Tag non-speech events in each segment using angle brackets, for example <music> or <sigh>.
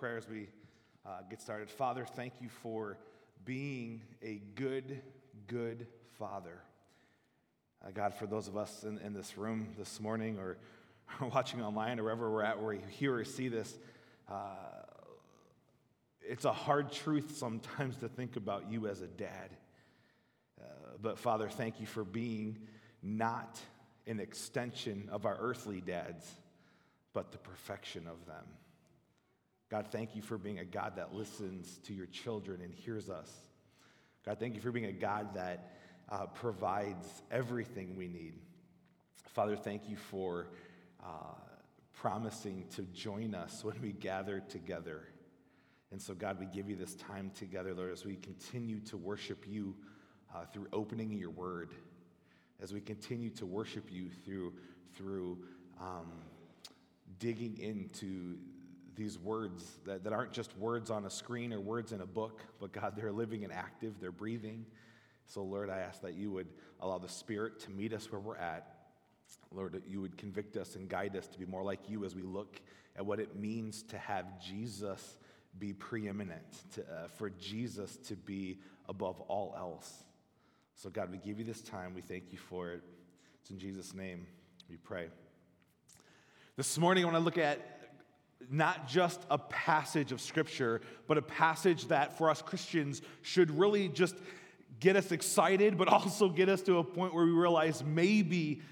prayer as we uh, get started. Father, thank you for being a good, good Father. Uh, God, for those of us in, in this room this morning or <laughs> watching online or wherever we're at where you hear or see this, uh, it's a hard truth sometimes to think about you as a dad. Uh, but Father, thank you for being not an extension of our earthly dads, but the perfection of them. God, thank you for being a God that listens to your children and hears us. God, thank you for being a God that uh, provides everything we need. Father, thank you for uh, promising to join us when we gather together. And so, God, we give you this time together, Lord, as we continue to worship you uh, through opening your word, as we continue to worship you through, through um, digging into these words that, that aren't just words on a screen or words in a book, but God, they're living and active, they're breathing. So, Lord, I ask that you would allow the Spirit to meet us where we're at. Lord, that you would convict us and guide us to be more like you as we look at what it means to have Jesus be preeminent, to, uh, for Jesus to be above all else. So, God, we give you this time. We thank you for it. It's in Jesus' name we pray. This morning, I want to look at not just a passage of scripture, but a passage that for us Christians should really just get us excited, but <laughs> also get us to a point where we realize maybe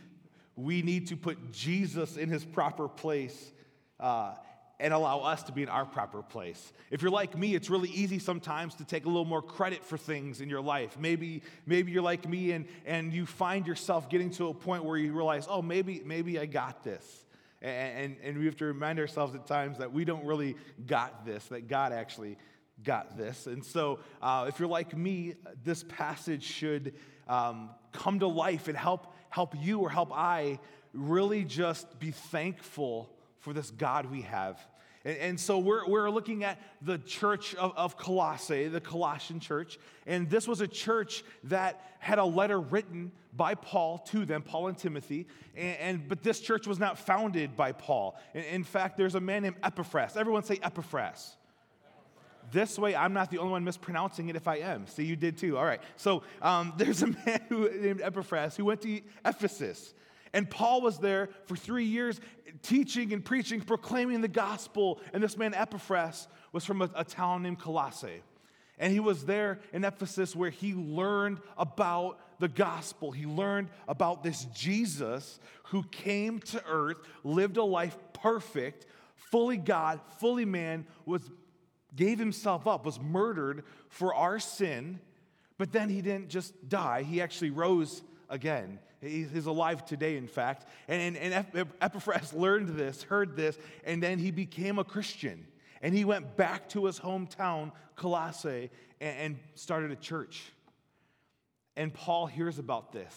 we need to put Jesus in his proper place uh, and allow us to be in our proper place. If you're like me, it's really easy sometimes to take a little more credit for things in your life. Maybe, maybe you're like me and, and you find yourself getting to a point where you realize, oh, maybe, maybe I got this. And, and we have to remind ourselves at times that we don't really got this, that God actually got this. And so, uh, if you're like me, this passage should um, come to life and help, help you or help I really just be thankful for this God we have. And, and so we're, we're looking at the church of, of Colossae, the Colossian church. And this was a church that had a letter written by Paul to them, Paul and Timothy. And, and but this church was not founded by Paul. In, in fact, there's a man named Epaphras. Everyone say Epaphras. This way, I'm not the only one mispronouncing it if I am. See, you did too. All right. So um, <laughs> there's a man who, named Epaphras who went to Ephesus. And Paul was there for three years teaching and preaching, proclaiming the gospel. And this man, Epaphras, was from a, a town named Colossae. And he was there in Ephesus where he learned about the gospel. He learned about this Jesus who came to earth, lived a life perfect, fully God, fully man, was gave himself up, was murdered for our sin, but then he didn't just die, he actually rose again. He's alive today, in fact. And, and, and Epaphras learned this, heard this, and then he became a Christian. And he went back to his hometown, Colossae, and, and started a church. And Paul hears about this.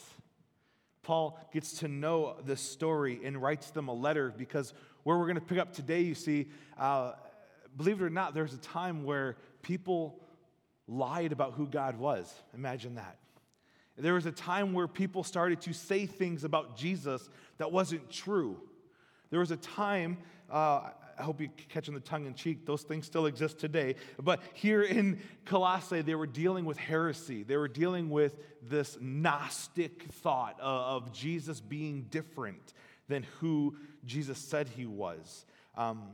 Paul gets to know this story and writes them a letter because where we're going to pick up today, you see, uh, believe it or not, there's a time where people lied about who God was. Imagine that. There was a time where people started to say things about Jesus that wasn't true. There was a time, uh, I hope you're catching the tongue in cheek, those things still exist today. But here in Colossae, they were dealing with heresy. They were dealing with this Gnostic thought of, Jesus being different than who Jesus said he was. Um,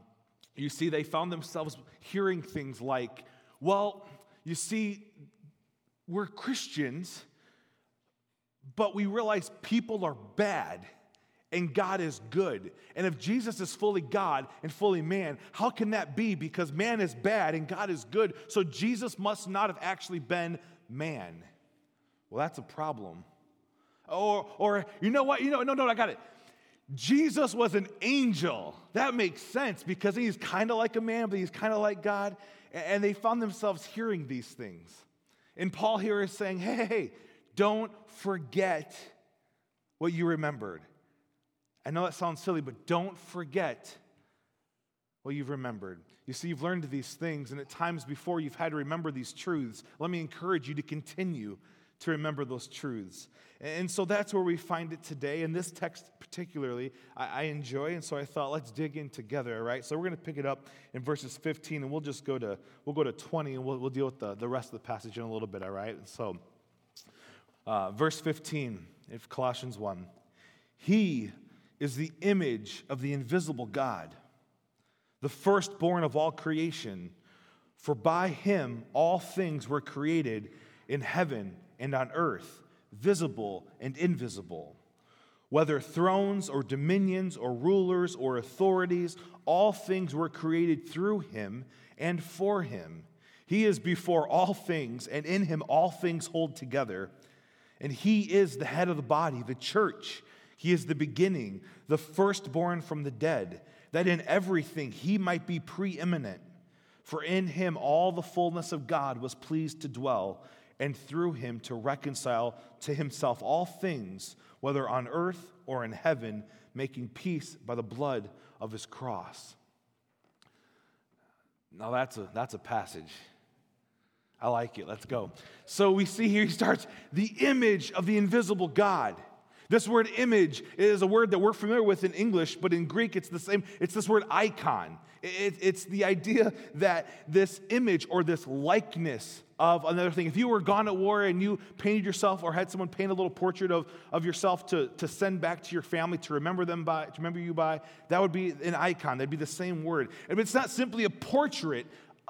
you see, they found themselves hearing things like, well, you see, we're Christians but we realize people are bad and God is good. And if Jesus is fully God and fully man, how can that be? Because man is bad and God is good. So Jesus must not have actually been man. Well, that's a problem. Or, or you know what? You know, no, no, I got it. Jesus was an angel. That makes sense because he's kind of like a man, but he's kind of like God. And they found themselves hearing these things. And Paul here is saying, hey, hey, hey don't forget what you remembered. I know that sounds silly, but don't forget what you've remembered. You see, you've learned these things, and at times before you've had to remember these truths. Let me encourage you to continue to remember those truths. And so that's where we find it today. And this text, particularly, I, enjoy. And so I thought, let's dig in together, all right? So we're going to pick it up in verses 15, and we'll just go to, we'll go to 20, and we'll, we'll deal with the, the rest of the passage in a little bit, all right? So, uh, verse 15 of Colossians 1 He is the image of the invisible God, the firstborn of all creation. For by him all things were created in heaven and on earth, visible and invisible. Whether thrones or dominions or rulers or authorities, all things were created through him and for him. He is before all things, and in him all things hold together. And he is the head of the body, the church. He is the beginning, the firstborn from the dead, that in everything he might be preeminent. For in him all the fullness of God was pleased to dwell and through him to reconcile to himself all things, whether on earth or in heaven, making peace by the blood of his cross. Now that's a, that's a passage. I like it. Let's go. So we see here he starts the image of the invisible God. This word image is a word that we're familiar with in English, but in Greek it's the same. It's this word icon. It, it's the idea that this image or this likeness of another thing. If you were gone at war and you painted yourself or had someone paint a little portrait of, of yourself to, to send back to your family to remember them by, to remember you by, that would be an icon. That'd be the same word. And it's not simply a portrait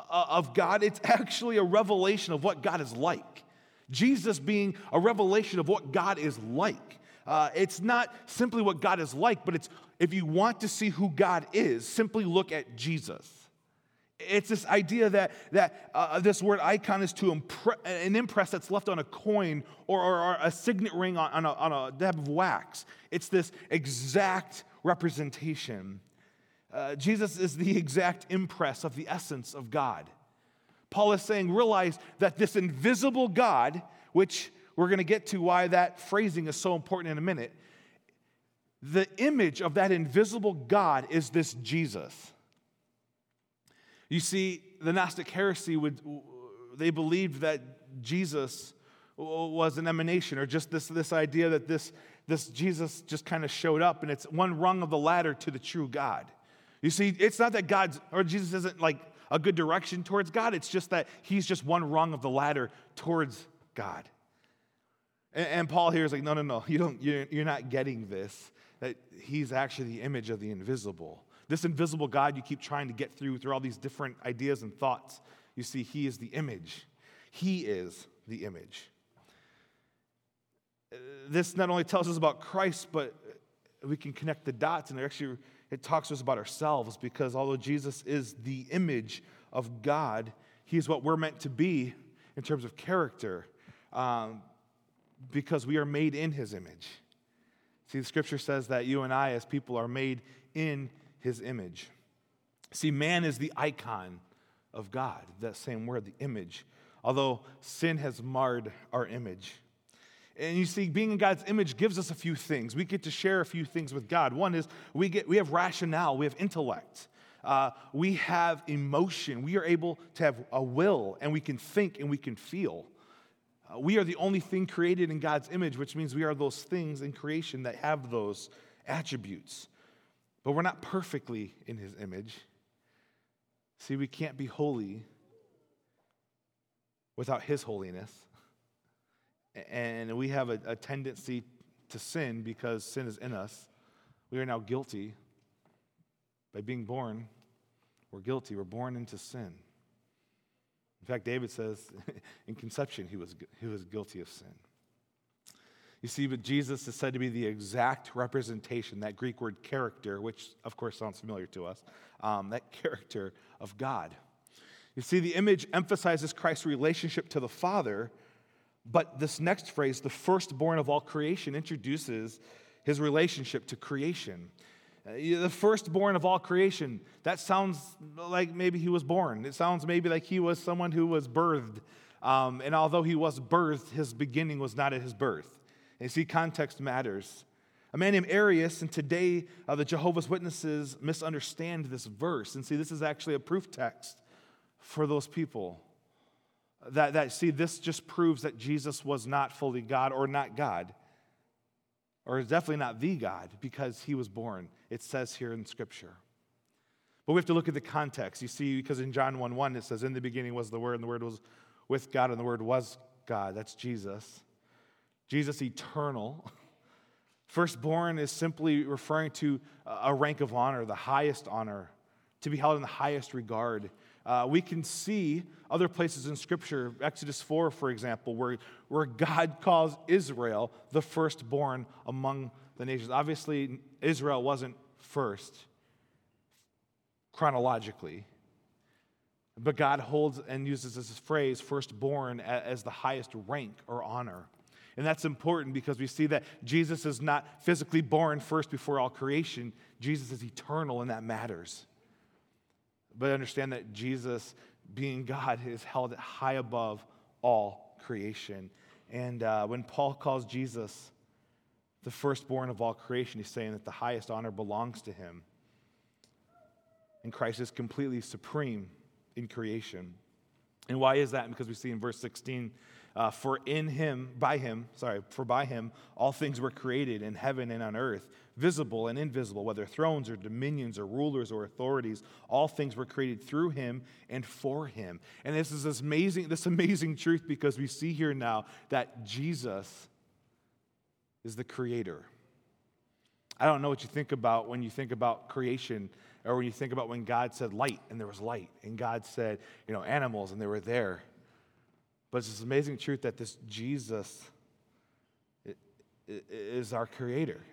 of God, it's actually a revelation of what God is like. Jesus being a revelation of what God is like. Uh, it's not simply what God is like, but it's if you want to see who God is, simply look at Jesus. It's this idea that, that uh, this word icon is to impre- an impress that's left on a coin or, or, or a signet ring on, on, a, on a dab of wax. It's this exact representation. Uh, Jesus is the exact impress of the essence of God. Paul is saying, realize that this invisible God, which we're going to get to why that phrasing is so important in a minute, the image of that invisible God is this Jesus. You see, the Gnostic heresy would, they believed that Jesus was an emanation or just this, this idea that this, this Jesus just kind of showed up and it's one rung of the ladder to the true God. You see, it's not that God's, or Jesus isn't like a good direction towards God, it's just that he's just one rung of the ladder towards God. And, and Paul here is like, no, no, no, you don't, you're, you're not getting this, that he's actually the image of the invisible. This invisible God you keep trying to get through through all these different ideas and thoughts. You see, He is the image. He is the image. This not only tells us about Christ, but we can connect the dots, and actually it talks to us about ourselves because although Jesus is the image of God, He is what we're meant to be in terms of character, um, because we are made in His image. See, the Scripture says that you and I, as people, are made in his image. See, man is the icon of God, that same word, the image, although sin has marred our image. And you see, being in God's image gives us a few things. We get to share a few things with God. One is we, get, we have rationale, we have intellect, uh, we have emotion, we are able to have a will, and we can think and we can feel. Uh, we are the only thing created in God's image, which means we are those things in creation that have those attributes. But we're not perfectly in his image. See, we can't be holy without his holiness. And we have a, a, tendency to sin because sin is in us. We are now guilty. By being born, we're guilty. We're born into sin. In fact, David says <laughs> in conception he was, he was guilty of sin. You see, but Jesus is said to be the exact representation, that Greek word character, which of course sounds familiar to us, um, that character of God. You see, the image emphasizes Christ's relationship to the Father, but this next phrase, the firstborn of all creation, introduces his relationship to creation. Uh, the firstborn of all creation, that sounds like maybe he was born. It sounds maybe like he was someone who was birthed. Um, and although he was birthed, his beginning was not at his birth. And you see, context matters. A man named Arius, and today uh, the Jehovah's Witnesses misunderstand this verse. And see, this is actually a proof text for those people. That, that, see, this just proves that Jesus was not fully God or not God, or is definitely not the God, because he was born. It says here in Scripture. But we have to look at the context. You see, because in John 1 1, it says, In the beginning was the Word, and the Word was with God, and the Word was God. That's Jesus. Jesus eternal. <laughs> Firstborn is simply referring to a rank of honor, the highest honor, to be held in the highest regard. Uh, we can see other places in Scripture, Exodus 4, for example, where, where God calls Israel the firstborn among the nations. Obviously, Israel wasn't first chronologically, but God holds and uses this phrase, firstborn, as the highest rank or honor. And that's important because we see that Jesus is not physically born first before all creation. Jesus is eternal, and that matters. But understand that Jesus, being God, is held high above all creation. And uh, when Paul calls Jesus the firstborn of all creation, he's saying that the highest honor belongs to him. And Christ is completely supreme in creation. And why is that? Because we see in verse 16 uh, for in him, by him, sorry, for by him, all things were created in heaven and on earth, visible and invisible, whether thrones or dominions or rulers or authorities, all things were created through him and for him. And this is this amazing, this amazing truth because we see here now that Jesus is the creator. I don't know what you think about when you think about creation or when you think about when God said light and there was light, and God said, you know, animals and they were there. But it's this amazing truth that this Jesus is our creator. <laughs>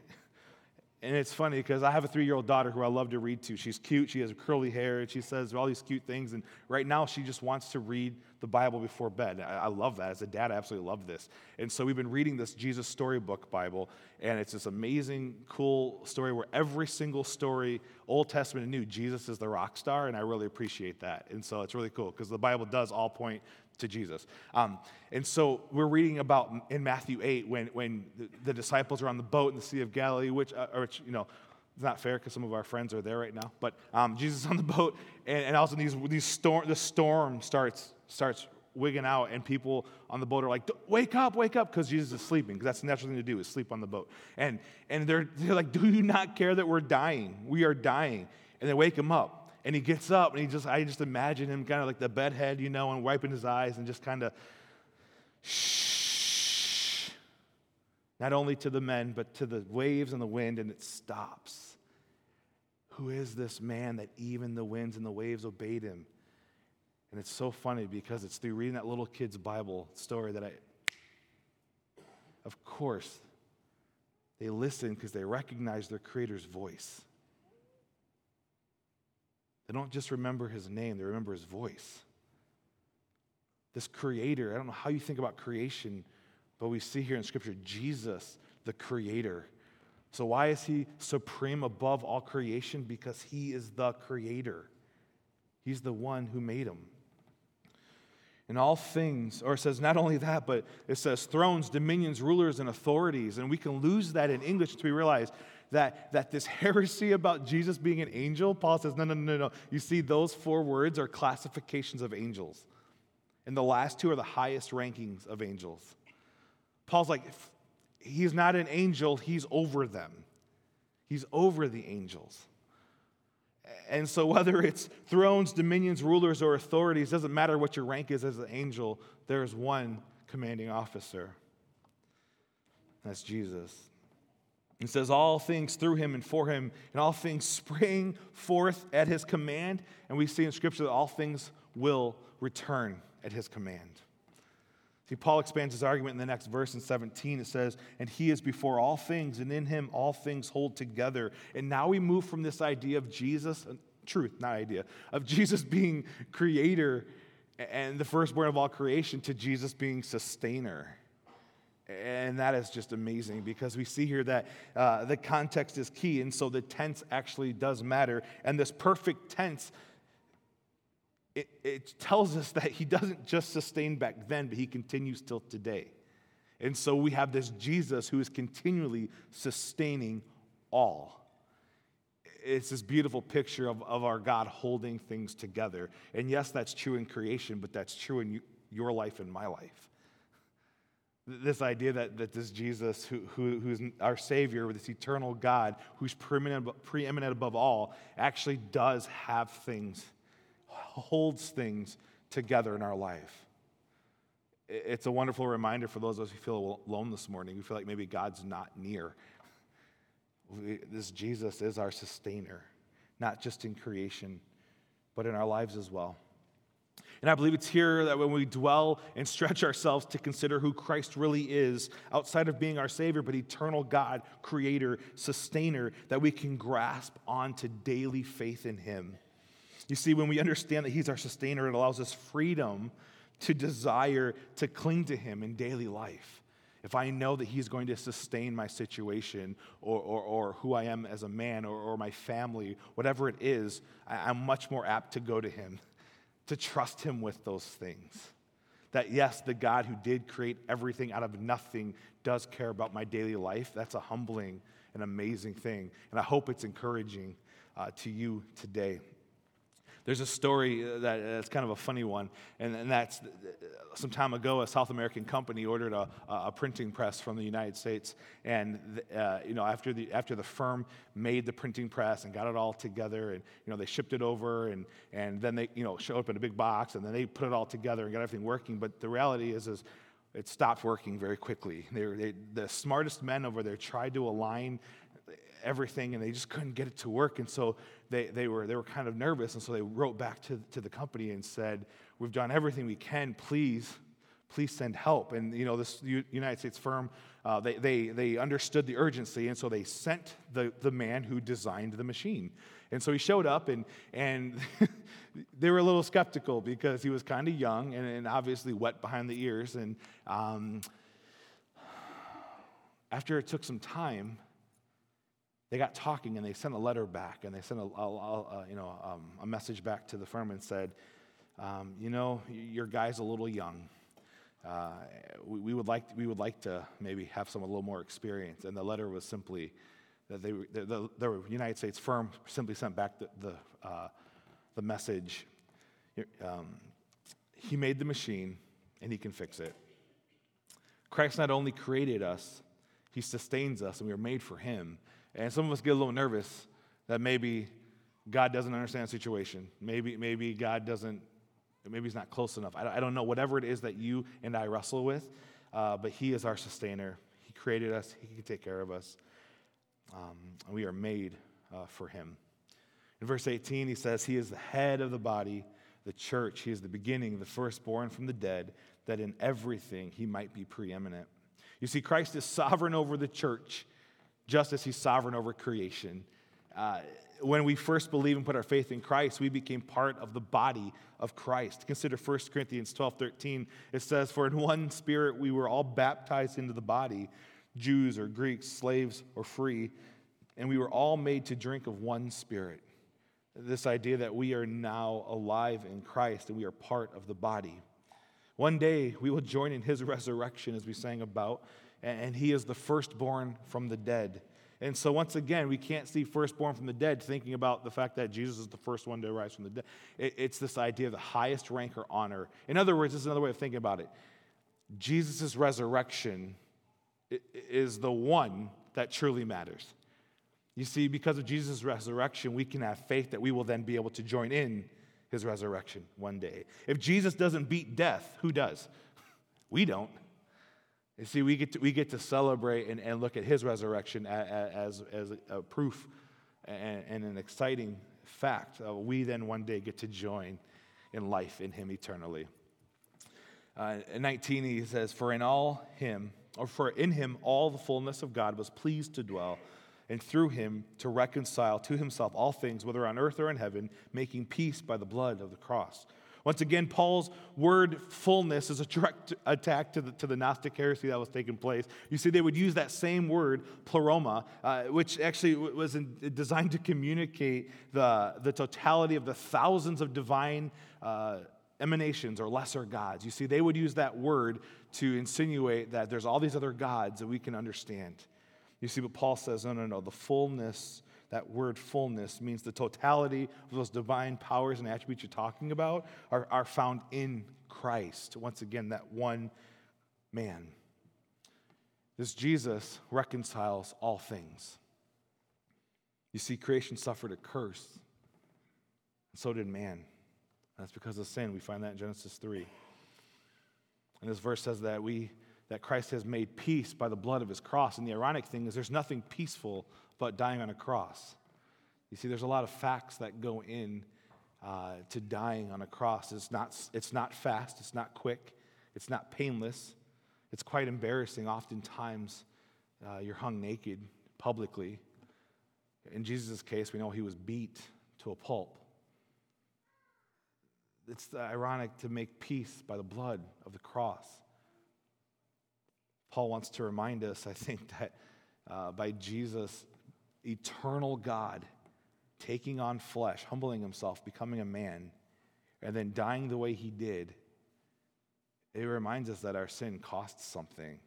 And it's funny because I have a three year old daughter who I love to read to. She's cute. She has curly hair and she says all these cute things. And right now, she just wants to read the Bible before bed. I, love that. As a dad, I absolutely love this. And so we've been reading this Jesus Storybook Bible. And it's this amazing, cool story where every single story, Old Testament and New, Jesus is the rock star. And I really appreciate that. And so it's really cool because the Bible does all point to Jesus. Um, and so we're reading about in Matthew 8 when, when the, the disciples are on the boat in the Sea of Galilee, which, uh, which you know, it's not fair because some of our friends are there right now. But um, Jesus on the boat, and, and also these, these storm, the storm starts, starts wigging out, and people on the boat are like, "Wake up, wake up!" Because Jesus is sleeping. Because that's the natural thing to do is sleep on the boat. And and they're they're like, "Do you not care that we're dying? We are dying." And they wake him up. And he gets up and he just, I just imagine him kind of like the bedhead, you know, and wiping his eyes and just kind of shh. Not only to the men, but to the waves and the wind, and it stops. Who is this man that even the winds and the waves obeyed him? And it's so funny because it's through reading that little kid's Bible story that I, of course, they listen because they recognize their Creator's voice. Don't just remember his name, they remember his voice. This creator, I don't know how you think about creation, but we see here in Scripture Jesus, the creator. So, why is he supreme above all creation? Because he is the creator, he's the one who made him. And all things, or it says not only that, but it says thrones, dominions, rulers, and authorities. And we can lose that in English we realize that, that this <laughs> heresy about Jesus being an angel, Paul says, no, no, no, no. You see, those four words are classifications of angels. And the last two are the highest rankings of angels. Paul's like, he's not an angel, he's over them. He's over the angels. And so, whether it's thrones, dominions, rulers, or authorities, doesn't matter what your rank is as an angel, there's one commanding officer. That's Jesus. It says, All things through him and for him, and all things <laughs> spring forth at his command. And we see in Scripture that all things will return at his command. See, Paul expands his argument in the next verse in 17. It says, And he is before all things, and in him all things hold together. And now we move from this idea of Jesus, uh, truth, not idea, of <laughs> Jesus being creator and the firstborn of all creation to Jesus being sustainer. And that is just amazing because we see here that uh, the context is key. And so the tense actually does matter. And this perfect tense, it, it tells us that he doesn't just sustain back then, but he continues till today. And so we have this Jesus who is continually sustaining all. It's this beautiful picture of, of our God holding things together. And yes, that's true in creation, but that's true in your life and my life. This idea that, that this Jesus, who, who, who's our Savior, this eternal God, who's preeminent, preeminent above all, actually does have things, holds things together in our life. It's a wonderful reminder for those of us who feel alone this morning. We feel like maybe God's not near. This Jesus is our sustainer, not just in creation, but in our lives as well. And I believe it's here that when we dwell and stretch ourselves to consider who Christ really is, outside of being our Savior, but eternal God, Creator, Sustainer, that we can grasp onto daily faith in Him. You see, when we understand that He's our Sustainer, it allows us freedom to desire to cling to Him in daily life. If I know that He's going to sustain my situation or, or, or who I am as a man or, or my family, whatever it is, I, I'm much more apt to go to Him to trust Him with those things. That yes, the God who did create everything out of nothing does care about my daily life. That's a humbling and amazing thing. And I hope it's encouraging uh, to you today. There's a story uh, that, that's kind of a funny one, and, and that's uh, some time ago, a South American company ordered a, a printing press from the United States. And, uh, you know, after the, after the firm made the printing press and got it all together, and, you know, they shipped it over, and, and then they, you know, showed up in a big box, and then they put it all together and got everything working. But the reality is, is it stopped working very quickly. They they, the smartest men over there tried to align everything and they just couldn't get it to work. And so they, they, were, they were kind of nervous. And so they wrote back to, to the company and said, We've done everything we can. Please, please send help. And, you know, this United States firm, uh, they, they, they understood the urgency. And so they sent the, the man who designed the machine. And so he showed up, and, and <laughs> they were a little skeptical because he was kind of young and, and, obviously wet behind the ears. And um, after it took some time, they got talking and they sent a letter back and they sent a, a, a you know, um, a message back to the firm and said, um, you know, your guy's a little young. Uh, we, we, would like, we would like to maybe have some a little more experience. And the letter was simply that they, the, the, the United States firm simply sent back the, the, uh, the message. Um, he made the machine and he can fix it. Christ not only created us, he sustains us, and we are made for him. And some of us get a little nervous that maybe God doesn't understand the situation. Maybe, maybe God doesn't, maybe He's not close enough. I, I don't know, whatever it is that you and I wrestle with, uh, but He is our sustainer. He created us, He can take care of us. Um, and we are made uh, for Him. In verse 18, He says, He is the head of the body, the church. He is the beginning, the firstborn from the dead, that in everything He might be preeminent. You see, Christ is sovereign over the church just as he's sovereign over creation. Uh, when we first believe and put our faith in Christ, we became part of the body of Christ. Consider 1 Corinthians 12 13. It says, For in one spirit we were all baptized into the body, Jews or Greeks, slaves or free, and we were all made to drink of one spirit. This idea that we are now alive in Christ and we are part of the body. One day we will join in his <laughs> resurrection, as we sang about, and he is the firstborn from the dead. And so, once again, we can't see firstborn from the dead thinking about the fact that Jesus is the first one to rise from the dead. It's this idea of the highest rank or honor. In other words, this is another way of thinking about it. Jesus' resurrection is the one that truly matters. You see, because of Jesus' resurrection, we can have faith that we will then be able to join in his resurrection one day. If Jesus doesn't beat death, who does? <laughs> We don't. You see, we get to, we get to celebrate and, and look at his resurrection as, as a proof and, and an exciting fact. Uh, we then one day get to join in life in him eternally. Uh, in 19, he says, For in all him, or for in him all the fullness of God was pleased to dwell, and through him to reconcile to himself all things, whether on earth or in heaven, making peace by the blood of the cross once again, Paul's word fullness is a direct attack to the, to the Gnostic heresy that was taking place. You see, they would use that same word, pleroma, uh, which actually was in, designed to communicate the, the totality of the thousands of divine uh, emanations or lesser gods. You see, they would use that word to insinuate that there's all these other gods that we can understand. You see, but Paul says, no, no, no, the fullness that word fullness means the totality of those divine powers and attributes you're talking about are, are found in Christ. Once again, that one man. This Jesus reconciles all things. You see, creation suffered a curse, and so did man. That's because of sin. We find that in Genesis 3. And this verse says that we that Christ has made peace by the blood of his cross. And the ironic thing is there's nothing peaceful about dying on a cross. You see, there's a lot of facts that go in uh, to dying on a cross. It's not, it's not fast, it's not quick, it's not painless. It's quite embarrassing. Oftentimes, uh, you're hung naked publicly. In Jesus' case, we know he was beat to a pulp. It's ironic to make peace by the blood of the cross. Paul wants to remind us, I think, that uh, by Jesus, eternal God, taking on flesh, humbling himself, becoming a man, and then dying the way he did it reminds us that our sin costs something.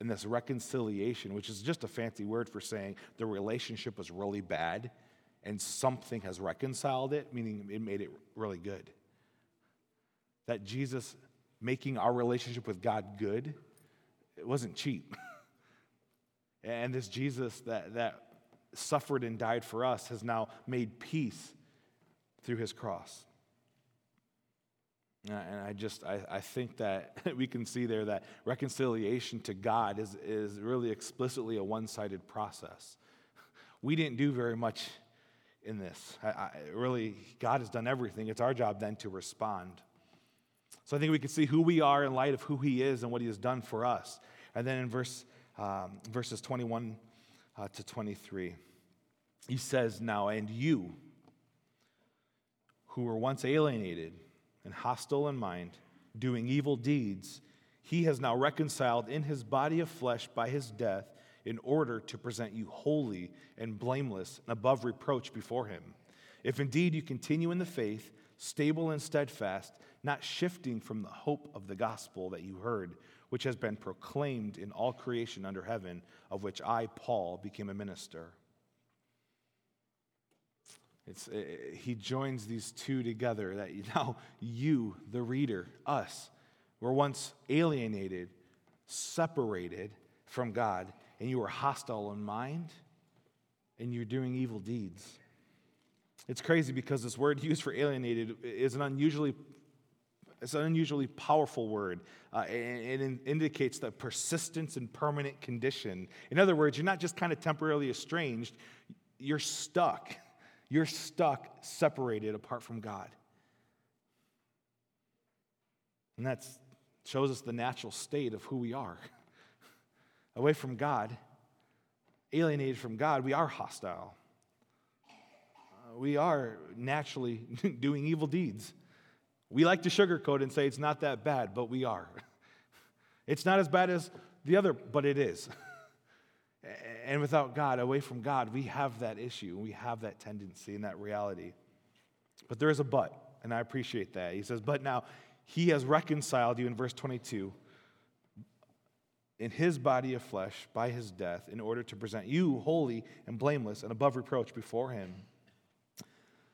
And this reconciliation, which is just a fancy word for saying the relationship was really bad and something has reconciled it, meaning it made it really good. That Jesus making our relationship with God good, it wasn't cheap. <laughs> and this Jesus that, that suffered and died for us has now made peace through his cross. And I just, I, I think that <laughs> we can see there that reconciliation to God is, is really explicitly a one sided process. <laughs> We didn't do very much in this. I, I, really, God has done everything. It's our job then to respond. So I think we can see who we are in light of who He is and what He has done for us. And then in verse, um, verses 21 uh, to 23, He says, Now, and you who were once alienated, and hostile in mind, doing evil deeds, he has now reconciled in his body of flesh by his death in order to present you holy and blameless and above reproach before him. If indeed you continue in the faith, stable and steadfast, not shifting from the hope of the gospel that you heard, which has been proclaimed in all creation under heaven, of which I, Paul, became a minister. It's, uh, he joins these two together that now <laughs> you, the reader, us, were once alienated, separated from God, and you were hostile in mind, and you're doing evil deeds. It's crazy because this word <laughs> used for alienated is an unusually it's an unusually powerful word. Uh, and it indicates the persistence and permanent condition. In other words, you're not just kind of temporarily estranged, you're stuck. You're stuck, separated apart from God. And that shows us the natural state of who we are. <laughs> Away from God, alienated from God, we are hostile. We are naturally <laughs> doing evil deeds. We like to sugarcoat and say it's not that bad, but we are. <laughs> It's not as bad as the other, but it is. <laughs> And without God, away from God, we have that issue. We have that tendency and that reality. But there is a but, and I appreciate that. He says, But now he has reconciled you in verse 22 in his body of flesh by his death in order to present you holy and blameless and above reproach before him.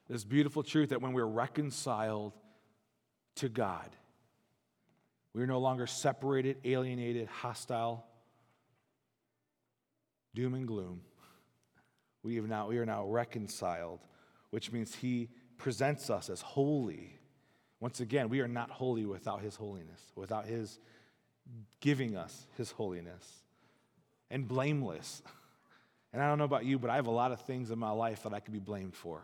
This beautiful truth that when we're reconciled to God, we're no longer separated, alienated, hostile doom and gloom. We, have now, we are now reconciled, which means he presents us as holy. Once again, we are not holy without his holiness, without his giving us his holiness, and blameless. And I don't know about you, but I have a lot of things in my life that I could be blamed for.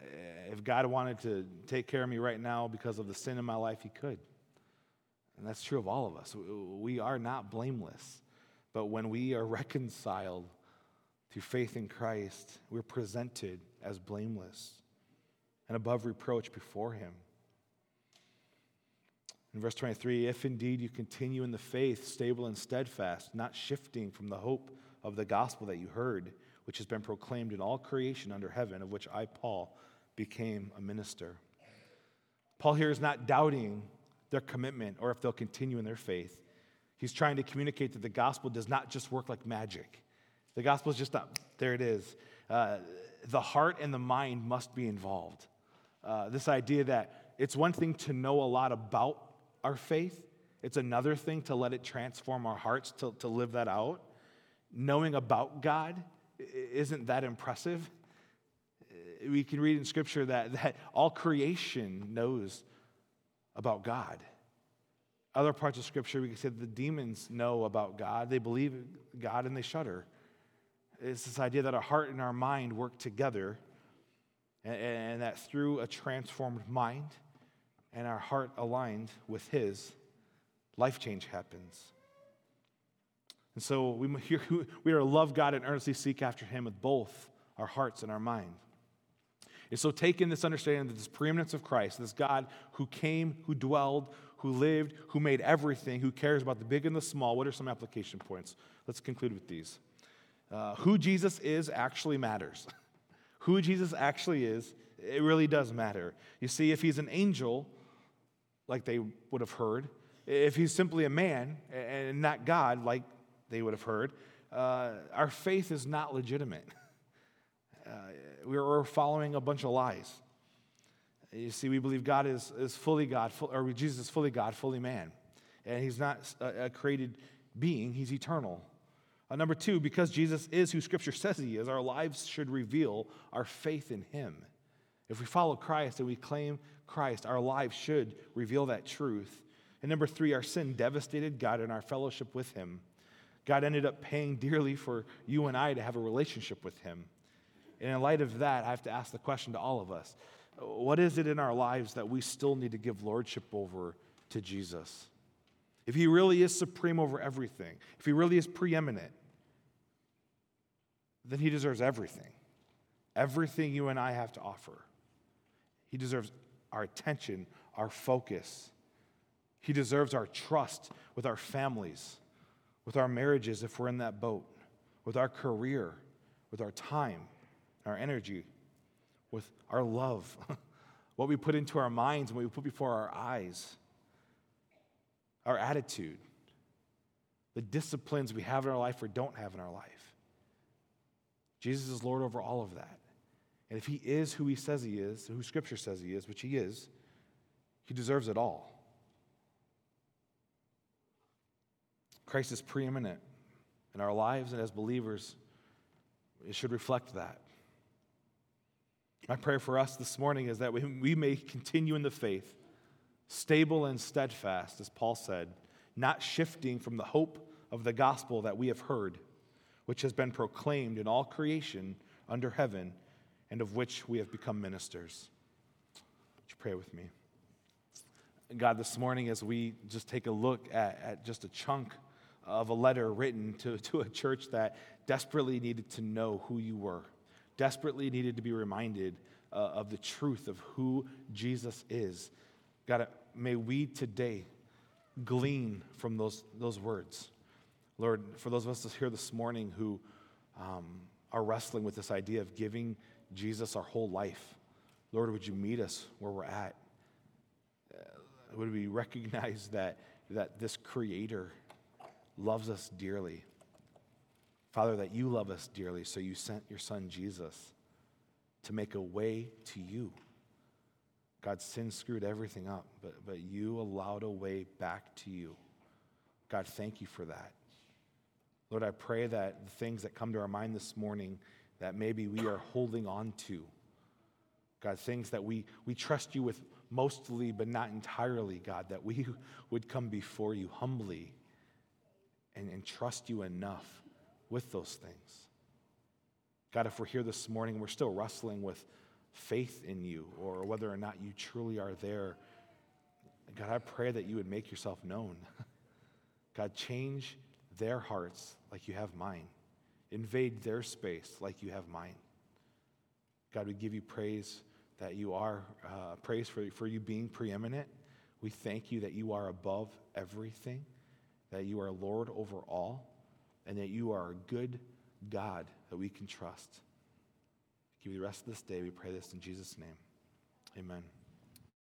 Eh, if God wanted to take care of me right now because of the sin in my life, he could. And that's true of all of us. We are not blameless. But when we are <laughs> reconciled through faith in Christ, we're presented as blameless and above reproach before Him. In verse 23, if indeed you continue in the faith, stable and steadfast, not shifting from the hope of the gospel that you heard, which has been proclaimed in all creation under heaven, of which I, Paul, became a minister. Paul here is not doubting their commitment or if they'll continue in their faith. He's trying to communicate that the gospel does not just work like magic. The gospel is just not, there it is. Uh, the heart and the mind must be involved. Uh, this idea that it's one thing to know a lot about our faith, it's another thing to let it transform our hearts to, to live that out. Knowing about God isn't that impressive. We can read in Scripture that, that all creation knows about God. Other parts of Scripture, we can say the demons know about God. They believe God and they shudder. It's this idea that our heart and our mind work together, and, and that through a transformed mind and our heart aligned with His, life change happens. And so we, <laughs> we are to love God and earnestly seek after Him with both our hearts and our mind. And so take in this understanding that this preeminence of Christ, this God who came, who dwelled, who lived, who made everything, who cares about the big and the small. What are some application points? Let's conclude with these. Uh, who Jesus is actually matters. <laughs> who Jesus actually is, it really does matter. You see, if he's an angel, like they would have heard, if he's simply a man and not God, like they would have heard, uh, our faith is not legitimate. <laughs> Uh, we're following a bunch of lies. You see, we believe God is, is fully God, or Jesus is fully God, fully man. And he's not a, a created being, he's eternal. Uh, number two, because Jesus is who Scripture says he is, our lives should reveal our faith in him. If we follow Christ and we claim Christ, our lives should reveal that truth. And number three, our sin devastated God and our fellowship with him. God ended up paying dearly for you and I to have a relationship with him. And in light of that, I have to ask the question to all of us what is it in our lives that we still need to give lordship over to Jesus? if he really is supreme over everything, if he really is preeminent, then he deserves everything. Everything you and I have to offer. He deserves our attention, our focus. He deserves our trust with our families, with our marriages if we're in that boat, with our career, with our time, our energy, with our love, <laughs> what we put into our minds what we put before our eyes our attitude, the disciplines we have in our life or don't have in our life. Jesus is Lord over all of that. And if he is who he says he is, who Scripture says he is, which he is, he deserves it all. Christ is preeminent in our lives, and as believers, it should reflect that. My prayer for us this morning is that we, we may continue in the faith stable and steadfast, as Paul said, not shifting from the hope of the gospel that we have heard, which has been proclaimed in all creation under heaven, and of which we have become ministers. Would you pray with me? God, this morning, as we just take a look at, at just a chunk of a letter written to, to a church that desperately needed to know who you were, desperately needed to be reminded uh, of the truth of who Jesus is God, may we today glean from those, those words. Lord, for those of us here this morning who um, are wrestling with this idea of giving Jesus our whole life, Lord, would you meet us where we're at? Uh, would we recognize that, that this Creator loves us dearly? Father, that you love us dearly, so you sent your Son Jesus to make a way to you. God, sin screwed everything up, but, but you allowed a way back to you. God, thank you for that. Lord, I pray that the things that come to our mind this morning that maybe we are holding on to, God, things that we, we trust you with mostly but not entirely, God, that we <laughs> would come before you humbly and, and trust you enough with those things. God, if we're here this morning, we're still wrestling with faith in you or whether or not you truly are there. God, I pray that you would make yourself known. <laughs> God, change their hearts like you have mine, invade their space like you have mine. God, we give you praise that you are, uh, praise for, for you being preeminent. We thank you that you are above everything, that you are Lord over all, and that you are a good God that we can trust give you the rest of this day. We pray this in Jesus' name. Amen.